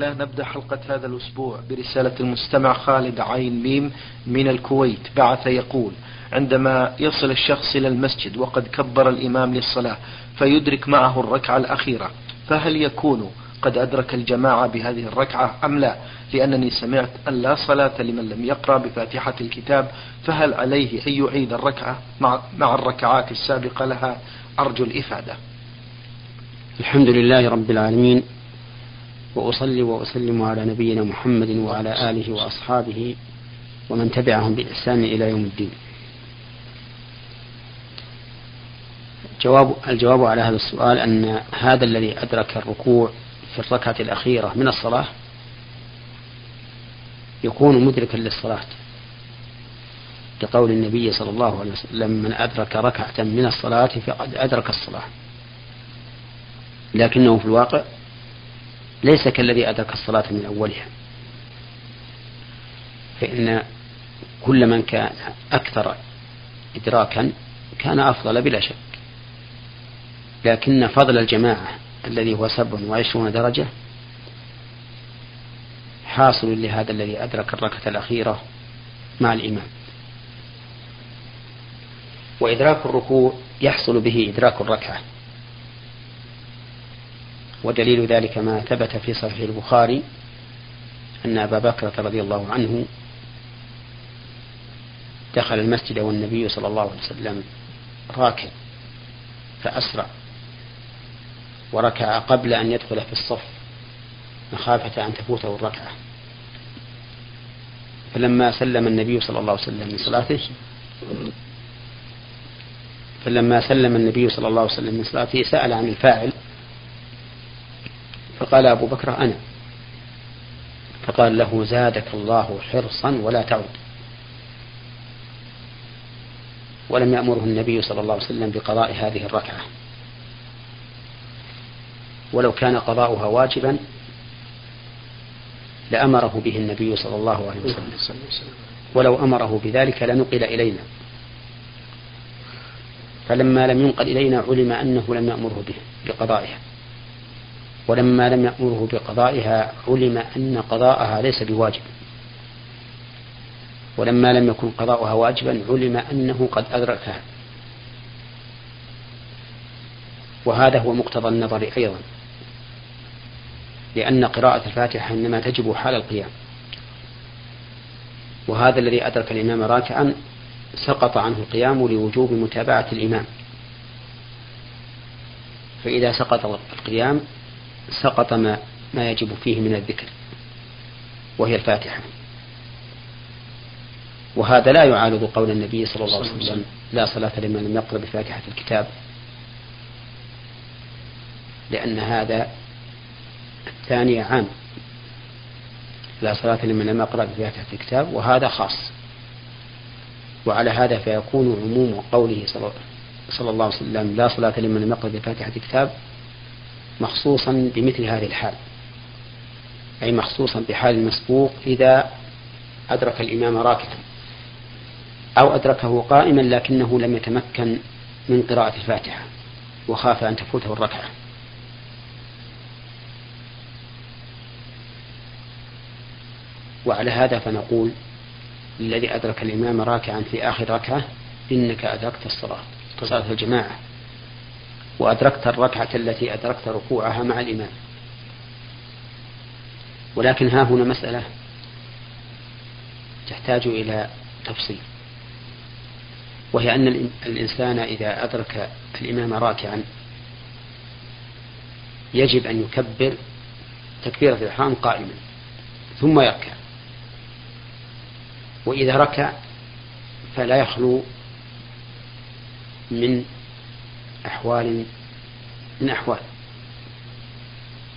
لا نبدأ حلقة هذا الأسبوع برسالة المستمع خالد عين ميم من الكويت بعث يقول عندما يصل الشخص إلى المسجد وقد كبر الإمام للصلاة فيدرك معه الركعة الأخيرة فهل يكون قد أدرك الجماعة بهذه الركعة أم لا؟ لأنني سمعت أن لا صلاة لمن لم يقرأ بفاتحة الكتاب فهل عليه أن يعيد الركعة مع, مع الركعات السابقة لها؟ أرجو الإفادة. الحمد لله رب العالمين. وأصلي وأسلم على نبينا محمد وعلى آله وأصحابه ومن تبعهم بإحسان إلى يوم الدين. جواب الجواب على هذا السؤال أن هذا الذي أدرك الركوع في الركعة الأخيرة من الصلاة يكون مدركا للصلاة لقول النبي صلى الله عليه وسلم من أدرك ركعة من الصلاة فقد أدرك الصلاة لكنه في الواقع ليس كالذي أدرك الصلاة من أولها. فإن كل من كان أكثر إدراكا كان أفضل بلا شك. لكن فضل الجماعة الذي هو سبع وعشرون درجة حاصل لهذا الذي أدرك الركعة الأخيرة مع الإمام. وإدراك الركوع يحصل به إدراك الركعة. ودليل ذلك ما ثبت في صحيح البخاري أن أبا بكر رضي الله عنه دخل المسجد والنبي صلى الله عليه وسلم راكب فأسرع وركع قبل أن يدخل في الصف مخافة أن تفوته الركعة. فلما سلم النبي صلى الله عليه وسلم من صلاته فلما سلم النبي صلى الله عليه وسلم من صلاته سأل عن الفاعل فقال أبو بكر أنا. فقال له زادك الله حرصا ولا تعود ولم يأمره النبي صلى الله عليه وسلم بقضاء هذه الركعة. ولو كان قضاؤها واجبا لأمره به النبي صلى الله عليه وسلم. ولو أمره بذلك لنقل إلينا. فلما لم ينقل إلينا علم أنه لم يأمره به بقضائها. ولما لم يأمره بقضائها علم أن قضاءها ليس بواجب. ولما لم يكن قضاؤها واجبا علم أنه قد أدركها. وهذا هو مقتضى النظر أيضا لأن قراءة الفاتحة إنما تجب حال القيام. وهذا الذي أدرك الإمام راكعا سقط عنه القيام لوجوب متابعة الإمام. فإذا سقط القيام سقط ما ما يجب فيه من الذكر وهي الفاتحة. وهذا لا يعارض قول النبي صلى الله عليه وسلم لا صلاة لمن لم يقرأ بفاتحة الكتاب لأن هذا الثاني عام. لا صلاة لمن لم يقرأ بفاتحة الكتاب وهذا خاص. وعلى هذا فيكون عموم قوله صلى الله عليه وسلم لا صلاة لمن لم يقرأ بفاتحة الكتاب مخصوصا بمثل هذه الحال. أي مخصوصا بحال المسبوق إذا أدرك الإمام راكعا أو أدركه قائما لكنه لم يتمكن من قراءة الفاتحة وخاف أن تفوته الركعة. وعلى هذا فنقول الذي أدرك الإمام راكعا في آخر ركعة إنك أدركت الصلاة. صلاة الجماعة. وأدركت الركعة التي أدركت ركوعها مع الإمام. ولكن ها هنا مسألة تحتاج إلى تفصيل وهي أن الإنسان إذا أدرك الإمام راكعا يجب أن يكبر تكبيرة الإحرام قائما ثم يركع. وإذا ركع فلا يخلو من أحوال من أحوال.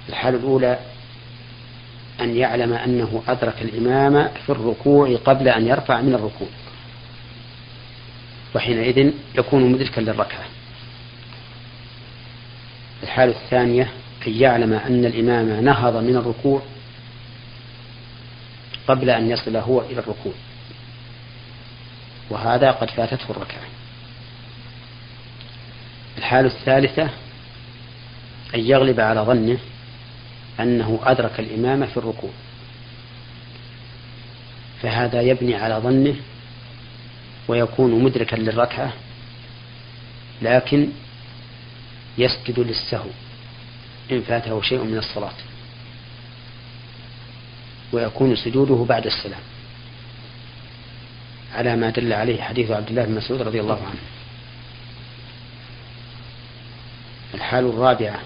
الحالة الأولى أن يعلم أنه أدرك الإمام في الركوع قبل أن يرفع من الركوع وحينئذ يكون مدركا للركعة. الحالة الثانية أن يعلم أن الإمام نهض من الركوع قبل أن يصل هو إلى الركوع وهذا قد فاتته الركعة. الحالة الثالثة أن يغلب على ظنه أنه أدرك الإمام في الركوع. فهذا يبني على ظنه ويكون مدركا للركعة لكن يسجد للسهو إن فاته شيء من الصلاة. ويكون سجوده بعد السلام. على ما دل عليه حديث عبد الله بن مسعود رضي الله عنه. الحال الرابعة.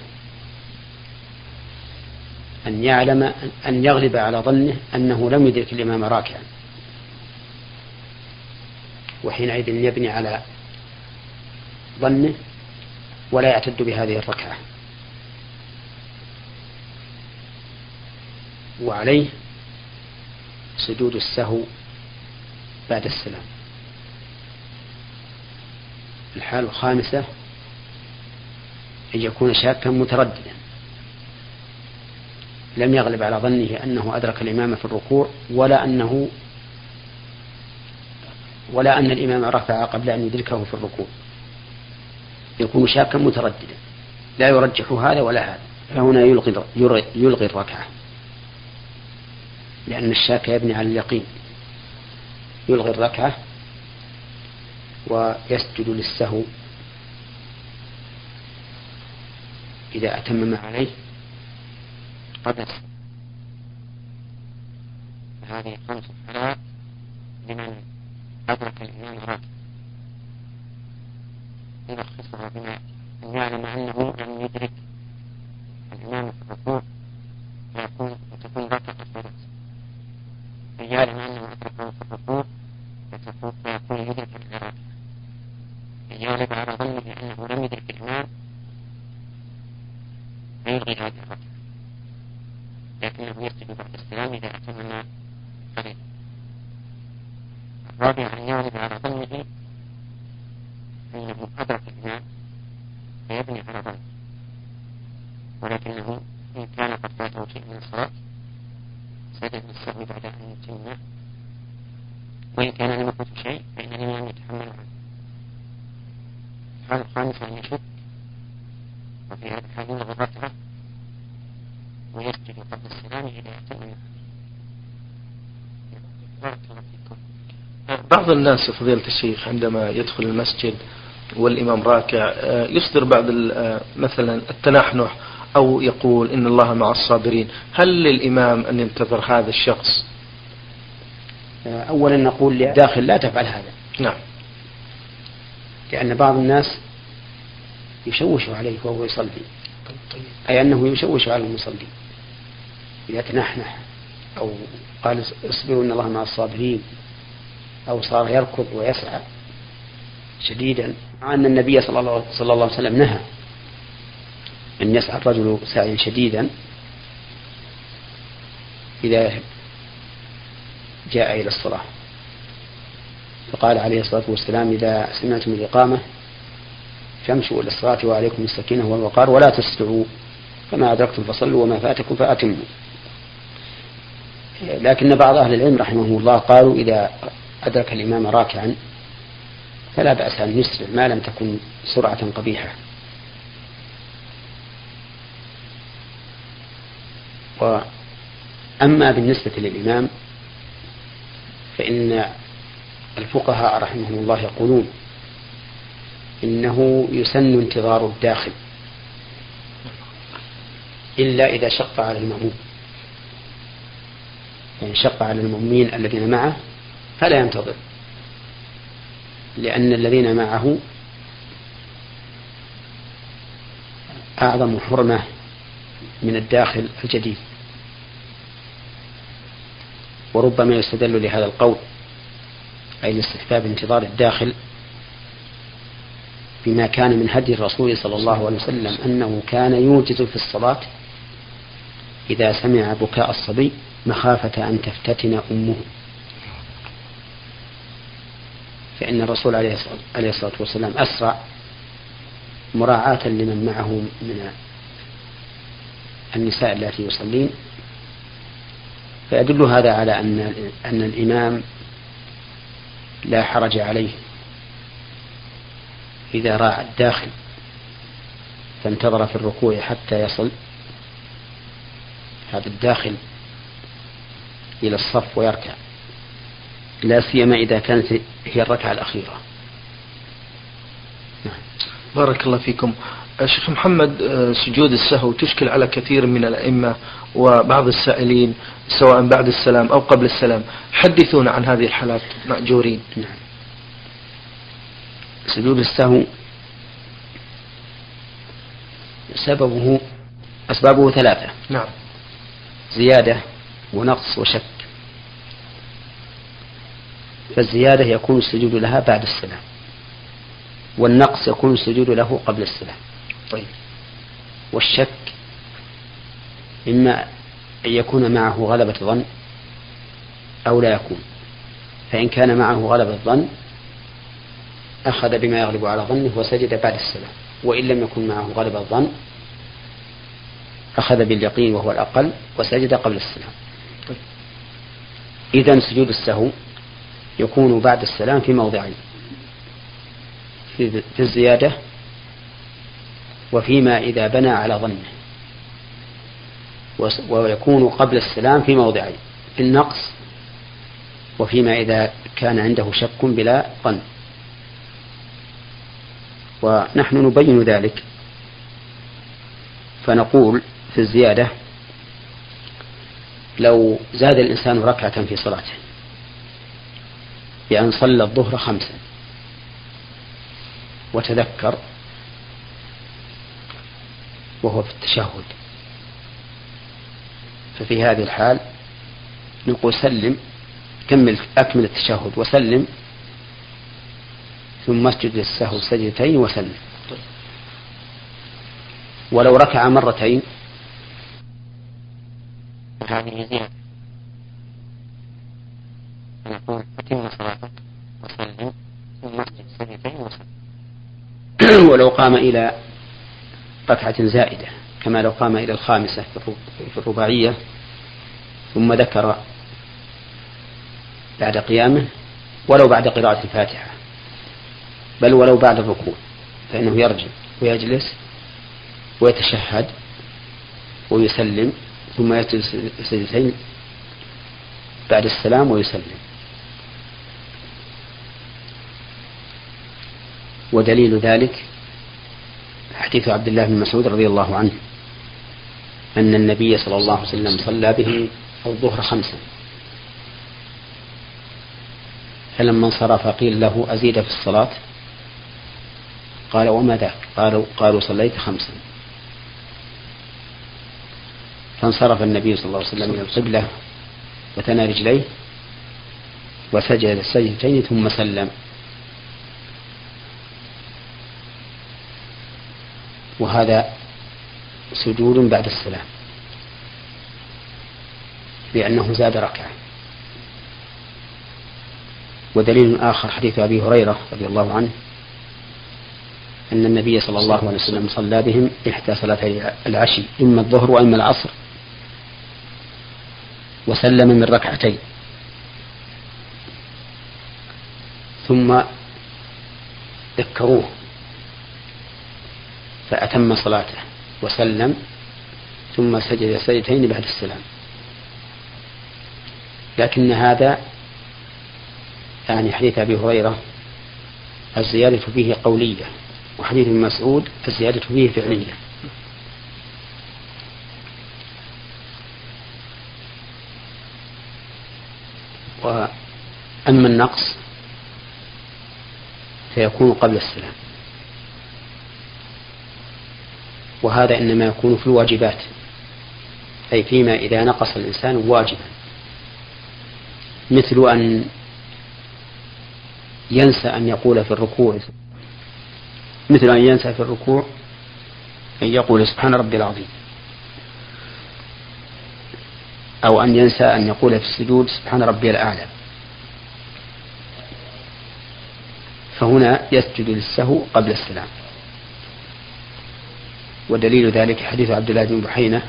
أن يعلم أن يغلب على ظنه أنه لم يدرك الإمام راكعا. وحينئذ يبني على ظنه ولا يعتد بهذه الركعة. وعليه سجود السهو بعد السلام. الحال الخامسة أن يكون شاكا مترددا. لم يغلب على ظنه أنه أدرك الإمام في الركوع ولا أنه ولا أن الإمام رفع قبل أن يدركه في الركوع. يكون شاكا مترددا. لا يرجح هذا ولا هذا. فهنا يلغي يلغي الركعة. لأن الشاك يبني على اليقين. يلغي الركعة ويسجد للسهو. إذا أتم ما عليه قبل هذه خمس حالات لمن أدرك الإمام راكب يلخصها بما يعلم أنه لم يدرك الإمام في الركوع فيكون وتكون ركعة الصلاة أن يعلم أنه أدركه في الركوع فيكون يدرك الإرادة أن يغلب على ظنه أنه لم يدرك الإمام فيلغي هذه الركعة لكنه يسجد بعد السلام إذا أتم ما عليه الرابع أن يغلب على ظنه أنه أدرك الإمام فيبني على ظنه ولكنه إن كان قد فاته شيء من الصلاة سجد للسهو بعد أن يتم وإن كان لم يفته شيء فإن الإمام يتحمل عنه الحالة الخامسة أن يشك ويسجد قبل السلام بارك الله فيكم بعض الناس فضيلة الشيخ عندما يدخل المسجد والإمام راكع آه، يصدر بعض آه، مثلا التنحنح أو يقول إن الله مع الصابرين. هل للإمام أن ينتظر هذا الشخص؟ آه، أولا نقول لداخل لا تفعل هذا. نعم. لأن بعض الناس يشوش عليه وهو يصلي. أي أنه يشوش على المصلي. يتنحنح أو قال اصبروا إن الله مع الصابرين أو صار يركض ويسعى شديدا مع أن النبي صلى الله, صلى الله عليه وسلم نهى أن يسعى الرجل سعيا شديدا. إذا جاء إلى الصلاة فقال عليه الصلاة والسلام إذا سمعتم الإقامة فامشوا إلى الصلاة وعليكم السكينة والوقار ولا تسرعوا فما أدركتم فصلوا وما فاتكم فأتموا. لكن بعض أهل العلم رحمه الله قالوا إذا أدرك الإمام راكعا فلا بأس أن يسرع ما لم تكن سرعة قبيحة. وأما بالنسبة للإمام فإن الفقهاء رحمهم الله يقولون إنه يسن انتظار الداخل. إلا إذا شق على المأموم. يعني شق على المؤمنين الذين معه فلا ينتظر. لأن الذين معه أعظم حرمة من الداخل الجديد. وربما يستدل لهذا القول أي لاستحباب انتظار الداخل بما كان من هدي الرسول صلى الله عليه وسلم أنه كان يوجز في الصلاة إذا سمع بكاء الصبي مخافة أن تفتتن أمه. فإن الرسول عليه الصلاة والسلام أسرع مراعاة لمن معه من النساء اللاتي يصلين. فيدل هذا على أن أن الإمام لا حرج عليه. إذا راعى الداخل فانتظر في الركوع حتى يصل. هذا الداخل إلى الصف ويركع. لا سيما إذا كانت هي الركعة الأخيرة. نعم. بارك الله فيكم. شيخ محمد سجود السهو تشكل على كثير من الأئمة وبعض السائلين سواء بعد السلام أو قبل السلام. حدثونا عن هذه الحالات مأجورين. نعم. سجود السهو سببه أسبابه ثلاثة. نعم. زيادة ونقص وشك. فالزيادة يكون السجود لها بعد السلام. والنقص يكون السجود له قبل السلام. طيب. والشك إما أن يكون معه غلبة ظن أو لا يكون. فإن كان معه غلبة ظن أخذ بما يغلب على ظنه وسجد بعد السلام. وإن لم يكن معه غلبة ظن أخذ باليقين وهو الأقل وسجد قبل السلام. إذا سجود السهو يكون بعد السلام في موضعين في الزيادة وفيما إذا بنى على ظنه. ويكون قبل السلام في موضعين في النقص وفيما إذا كان عنده شك بلا ظن. ونحن نبين ذلك. فنقول في الزيادة لو زاد الإنسان ركعة في صلاته بأن صلى الظهر خمسا وتذكر وهو في التشهد. ففي هذه الحال نقول سلم كمل أكمل التشهد وسلم ثم اسجد للسهو سجدتين وسلم. ولو ركع مرتين. أتم وسلم ثم اسجد سجدتين وسلم ولو قام إلى ركعة زائدة كما لو قام إلى الخامسة في الرباعية ثم ذكر بعد قيامه ولو بعد قراءة الفاتحة. بل ولو بعد الركوع فإنه يرجع ويجلس ويتشهد ويسلم ثم يجلس سجدتين بعد السلام ويسلم. ودليل ذلك حديث عبد الله بن مسعود رضي الله عنه أن النبي صلى الله عليه وسلم صلى به الظهر خمسا. فلما انصرف قيل له أزيد في الصلاة؟ قال وما ذاك قالوا, قالوا صليت خمسا. فانصرف النبي صلى الله عليه وسلم إلى القبلة وثنى رجليه وسجد السجدتين ثم سلم. وهذا سجود بعد السلام لأنه زاد ركعة. ودليل آخر حديث أبي هريرة رضي الله عنه أن النبي صلى الله عليه وسلم صلى بهم إحدى صلاتي العشي إما الظهر وإما العصر. وسلم من ركعتين. ثم ذكروه. فأتم صلاته وسلم ثم سجد سجدتين بعد السلام. لكن هذا يعني حديث أبي هريرة الزيادة فيه قولية. وحديث ابن مسعود الزيادة فيه فعلية. وأما النقص فيكون قبل السلام. وهذا إنما يكون في الواجبات أي فيما إذا نقص الإنسان واجبا. مثل أن ينسى أن يقول في الركوع مثل أن ينسى في الركوع أن يقول سبحان ربي العظيم. أو أن ينسى أن يقول في السجود سبحان ربي الأعلى. فهنا يسجد للسهو قبل السلام. ودليل ذلك حديث عبد الله بن بحينة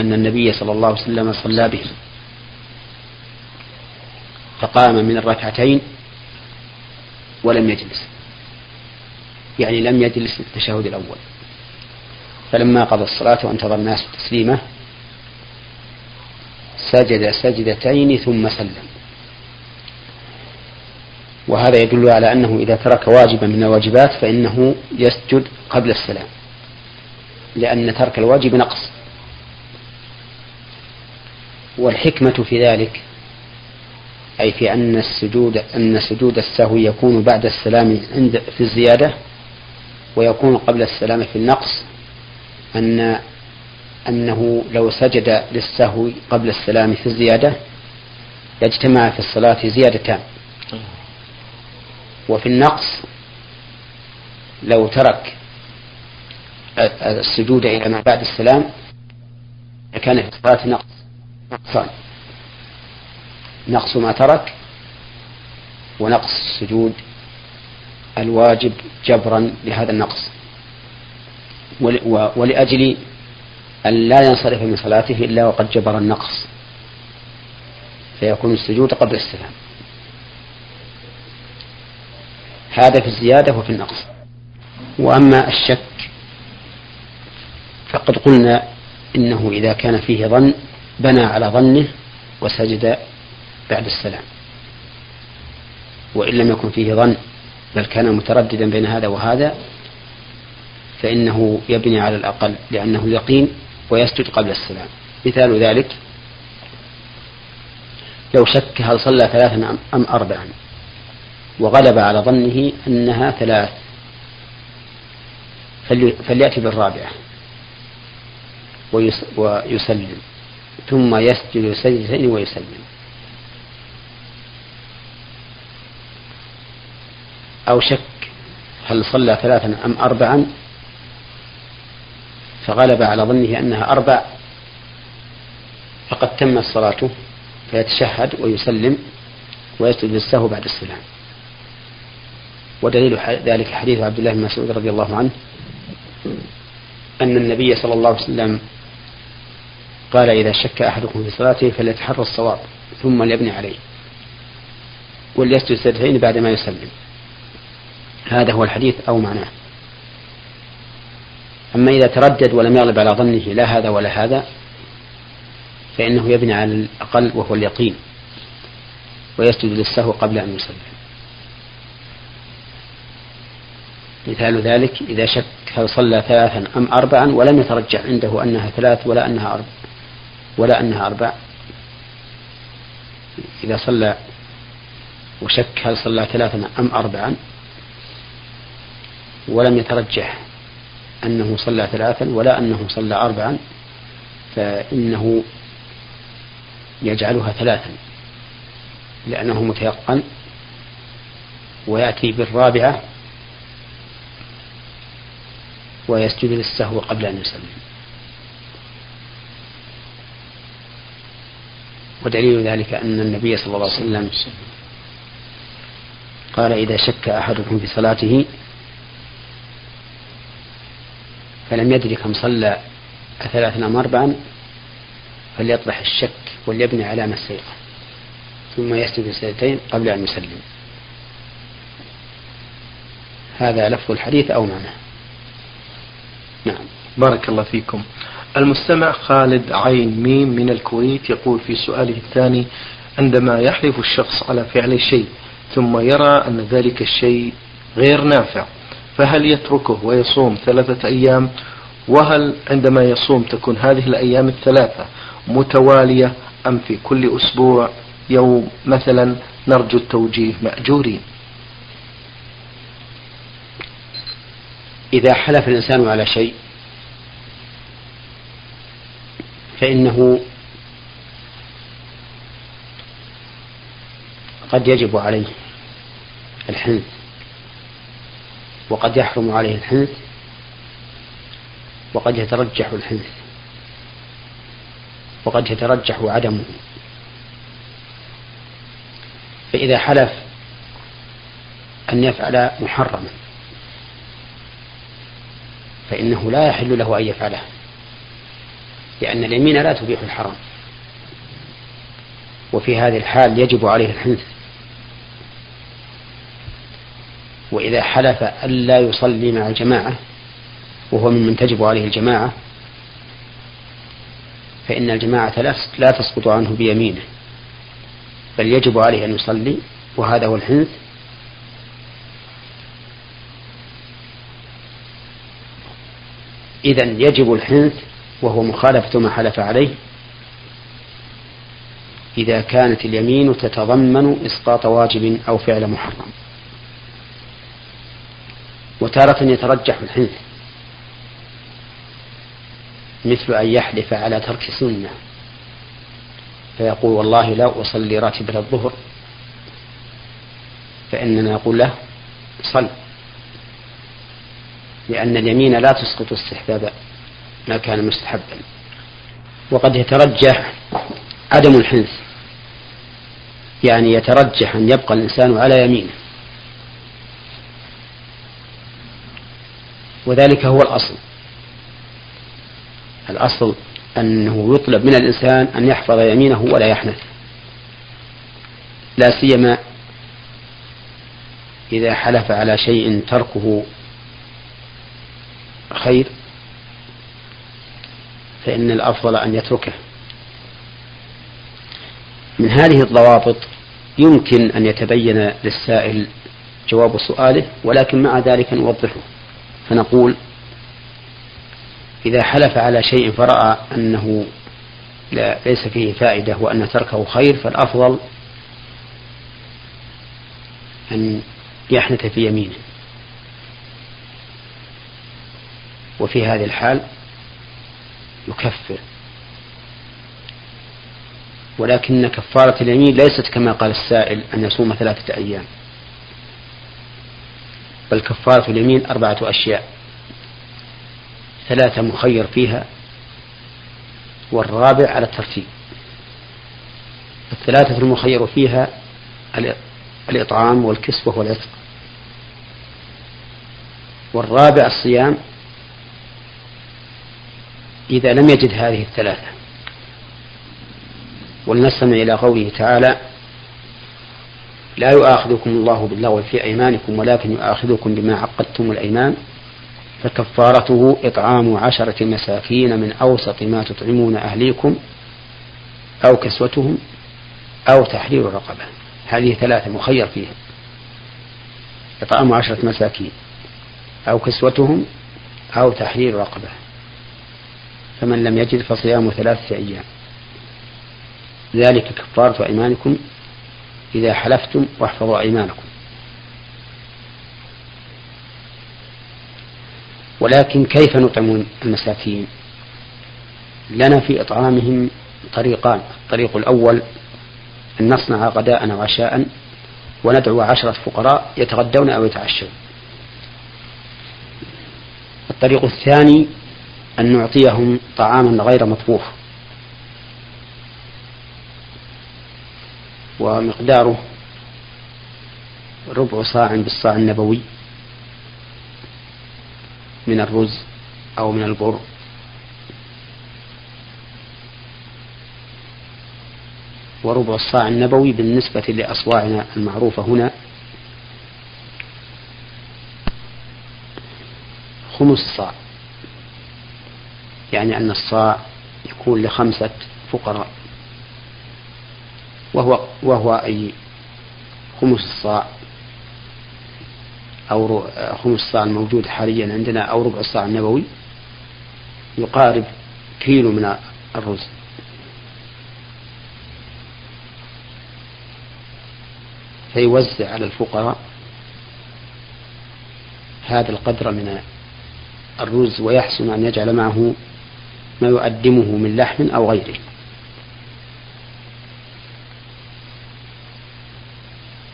أن النبي صلى الله عليه وسلم صلى بهم فقام من الركعتين ولم يجلس. يعني لم يجلس في التشهد الأول. فلما قضى الصلاة وانتظر الناس تسليمه سجد سجدتين ثم سلم. وهذا يدل على أنه إذا ترك واجبا من الواجبات فإنه يسجد قبل السلام لأن ترك الواجب نقص. والحكمة في ذلك أي في أن السجود أن سجود السهو يكون بعد السلام عند في الزيادة ويكون قبل السلام في النقص أن أنه لو سجد للسهو قبل السلام في الزيادة يجتمع في الصلاة زيادتان. وفي النقص لو ترك السجود إلى ما بعد السلام كان في الصلاة نقص نقصان. نقص ما ترك ونقص السجود الواجب جبرا لهذا النقص. ولأجل أن لا ينصرف من صلاته إلا وقد جبر النقص. فيكون السجود قبل السلام هذا في الزيادة وفي النقص. وأما الشك فقد قلنا إنه إذا كان فيه ظن بنى على ظنه وسجد بعد السلام. وإن لم يكن فيه ظن بل كان مترددا بين هذا وهذا فإنه يبني على الأقل لأنه يقين ويسجد قبل السلام. مثال ذلك لو شك هل صلى ثلاثا أم أربعا وغلب على ظنه أنها ثلاث فليأتي بالرابعة ويسلم ثم يسجد سجدتين ويسلم. أو شك هل صلى ثلاثا أم أربعا فغلب على ظنه أنها أربع فقد تمت صلاته فيتشهد ويسلم ويسجد للسهو بعد السلام. ودليل ذلك حديث عبد الله بن مسعود رضي الله عنه أن النبي صلى الله عليه وسلم قال إذا شك أحدكم في صلاته فليتحرى الصواب ثم ليبني عليه وليسجد سجدتين بعد ما يسلم. هذا هو الحديث أو معناه. أما إذا تردد ولم يغلب على ظنه لا هذا ولا هذا فإنه يبني على الأقل وهو اليقين ويسجد للسهو قبل أن يسلم مثال ذلك إذا شك هل صلى ثلاثا أم أربعا ولم يترجح عنده أنها ثلاث ولا أنها أربع ولا أنها أربع. إذا صلى وشك هل صلى ثلاثا أم أربعا ولم يترجح أنه صلى ثلاثا ولا أنه صلى أربعا فإنه يجعلها ثلاثا لأنه متيقن ويأتي بالرابعة ويسجد للسهو قبل أن يسلم ودليل ذلك أن النبي صلى الله عليه وسلم قال إذا شك أحدكم في صلاته فلم يدري كم صلى ثلاثا أم أربعا فليطرح الشك وليبني على ما ثم يسجد سجدتين قبل أن يسلم. هذا لفظ الحديث أو معناه نعم. بارك الله فيكم. المستمع خالد عين ميم من الكويت يقول في سؤاله الثاني عندما يحلف الشخص على فعل شيء ثم يرى أن ذلك الشيء غير نافع فهل يتركه ويصوم ثلاثة أيام؟ وهل عندما يصوم تكون هذه الأيام الثلاثة متوالية أم في كل أسبوع؟ يوم مثلا نرجو التوجيه مأجورين. إذا حلف الإنسان على شيء فإنه قد يجب عليه الحنث وقد يحرم عليه الحنث وقد يترجح الحنث وقد يترجح عدمه فإذا حلف أن يفعل محرما فإنه لا يحل له أن يفعله لأن اليمين لا تبيح الحرام. وفي هذه الحال يجب عليه الحنث وإذا حلف ألا يصلي مع الجماعة وهو ممن تجب عليه الجماعة فإن الجماعة لا تسقط عنه بيمينه بل يجب عليه أن يصلي وهذا هو الحنث. إذا يجب الحنث وهو مخالفة ما حلف عليه. إذا كانت اليمين تتضمن إسقاط واجب أو فعل محرم. وتارة يترجح الحنث مثل أن يحلف على ترك سنة. فيقول والله لا أصلي راتبة الظهر فإننا نقول له صل. لأن اليمين لا تسقط استحباب ما كان مستحبا. وقد يترجح عدم الحنث يعني يترجح أن يبقى الإنسان على يمينه. وذلك هو الأصل. الأصل أنه يطلب من الإنسان أن يحفظ يمينه ولا يحنث. لا سيما إذا حلف على شيء تركه خير فإن الأفضل أن يتركه. من هذه الضوابط يمكن أن يتبين للسائل جواب سؤاله ولكن مع ذلك نوضحه. فنقول إذا حلف على شيء فرأى أنه لا ليس فيه فائدة وأن تركه خير فالأفضل أن يحنث في يمينه. وفي هذه الحال يكفر. ولكن كفارة اليمين ليست كما قال السائل أن يصوم ثلاثة أيام. بل كفارة اليمين أربعة أشياء. ثلاثة مخير فيها والرابع على الترتيب. الثلاثة المخير فيها الإطعام والكسوة والعتق. والرابع الصيام إذا لم يجد هذه الثلاثة. ولنستمع إلى قوله تعالى لا يؤاخذكم الله باللغو في أيمانكم ولكن يؤاخذكم بما عقدتم الأيمان. فكفارته إطعام عشرة مساكين من أوسط ما تطعمون أهليكم أو كسوتهم أو تحرير رقبة. هذه ثلاثة مخير فيها. إطعام عشرة مساكين أو كسوتهم أو تحرير رقبة. فمن لم يجد فصيام ثلاثة أيام. ذلك كفارة أيمانكم. إذا حلفتم واحفظوا أيمانكم. ولكن كيف نطعم المساكين؟ لنا في إطعامهم طريقان. الطريق الأول أن نصنع غداء وعشاء وندعو عشرة فقراء يتغدون أو يتعشون. الطريق الثاني أن نعطيهم طعاما غير مطبوخ. ومقداره ربع صاع بالصاع النبوي من الرز أو من البر. وربع الصاع النبوي بالنسبة لأصواعنا المعروفة هنا. خمس صاع يعني أن الصاع يكون لخمسة فقراء. وهو وهو أي خمس الصاع أو خمس الصاع الموجود حاليا عندنا أو ربع الصاع النبوي يقارب كيلو من الرز. فيوزع على الفقراء هذا القدر من الرز ويحسن أن يجعل معه ما يؤدمه من لحم أو غيره.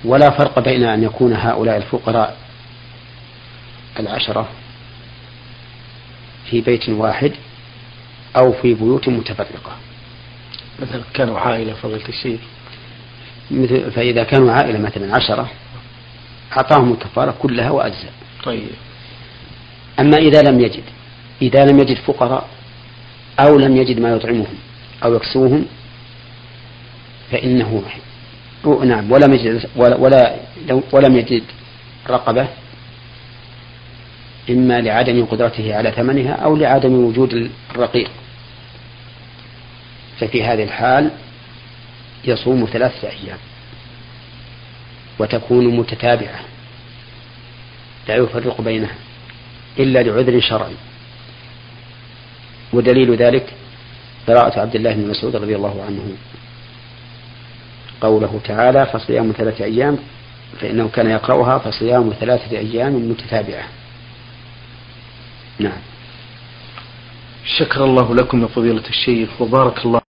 ولا فرق بين أن يكون هؤلاء الفقراء العشرة في بيت واحد أو في بيوت متفرقة. مثلا كانوا عائلة فضيلة الشيخ. مثل فإذا كانوا عائلة مثلا عشرة أعطاهم الكفارة كلها وأجزاء. طيب. أما إذا لم يجد إذا لم يجد فقراء أو لم يجد ما يطعمهم أو يكسوهم فإنه نعم ولم يجد ولا, ولم يجد رقبة إما لعدم قدرته على ثمنها أو لعدم وجود الرقيق. ففي هذه الحال يصوم ثلاثة أيام وتكون متتابعة لا يفرق بينها إلا لعذر شرعي. ودليل ذلك قراءة عبد الله بن مسعود رضي الله عنه. قوله تعالى فصيام ثلاثة أيام فإنه كان يقرأها فصيام ثلاثة أيام متتابعة. نعم. شكر الله لكم يا فضيلة الشيخ وبارك الله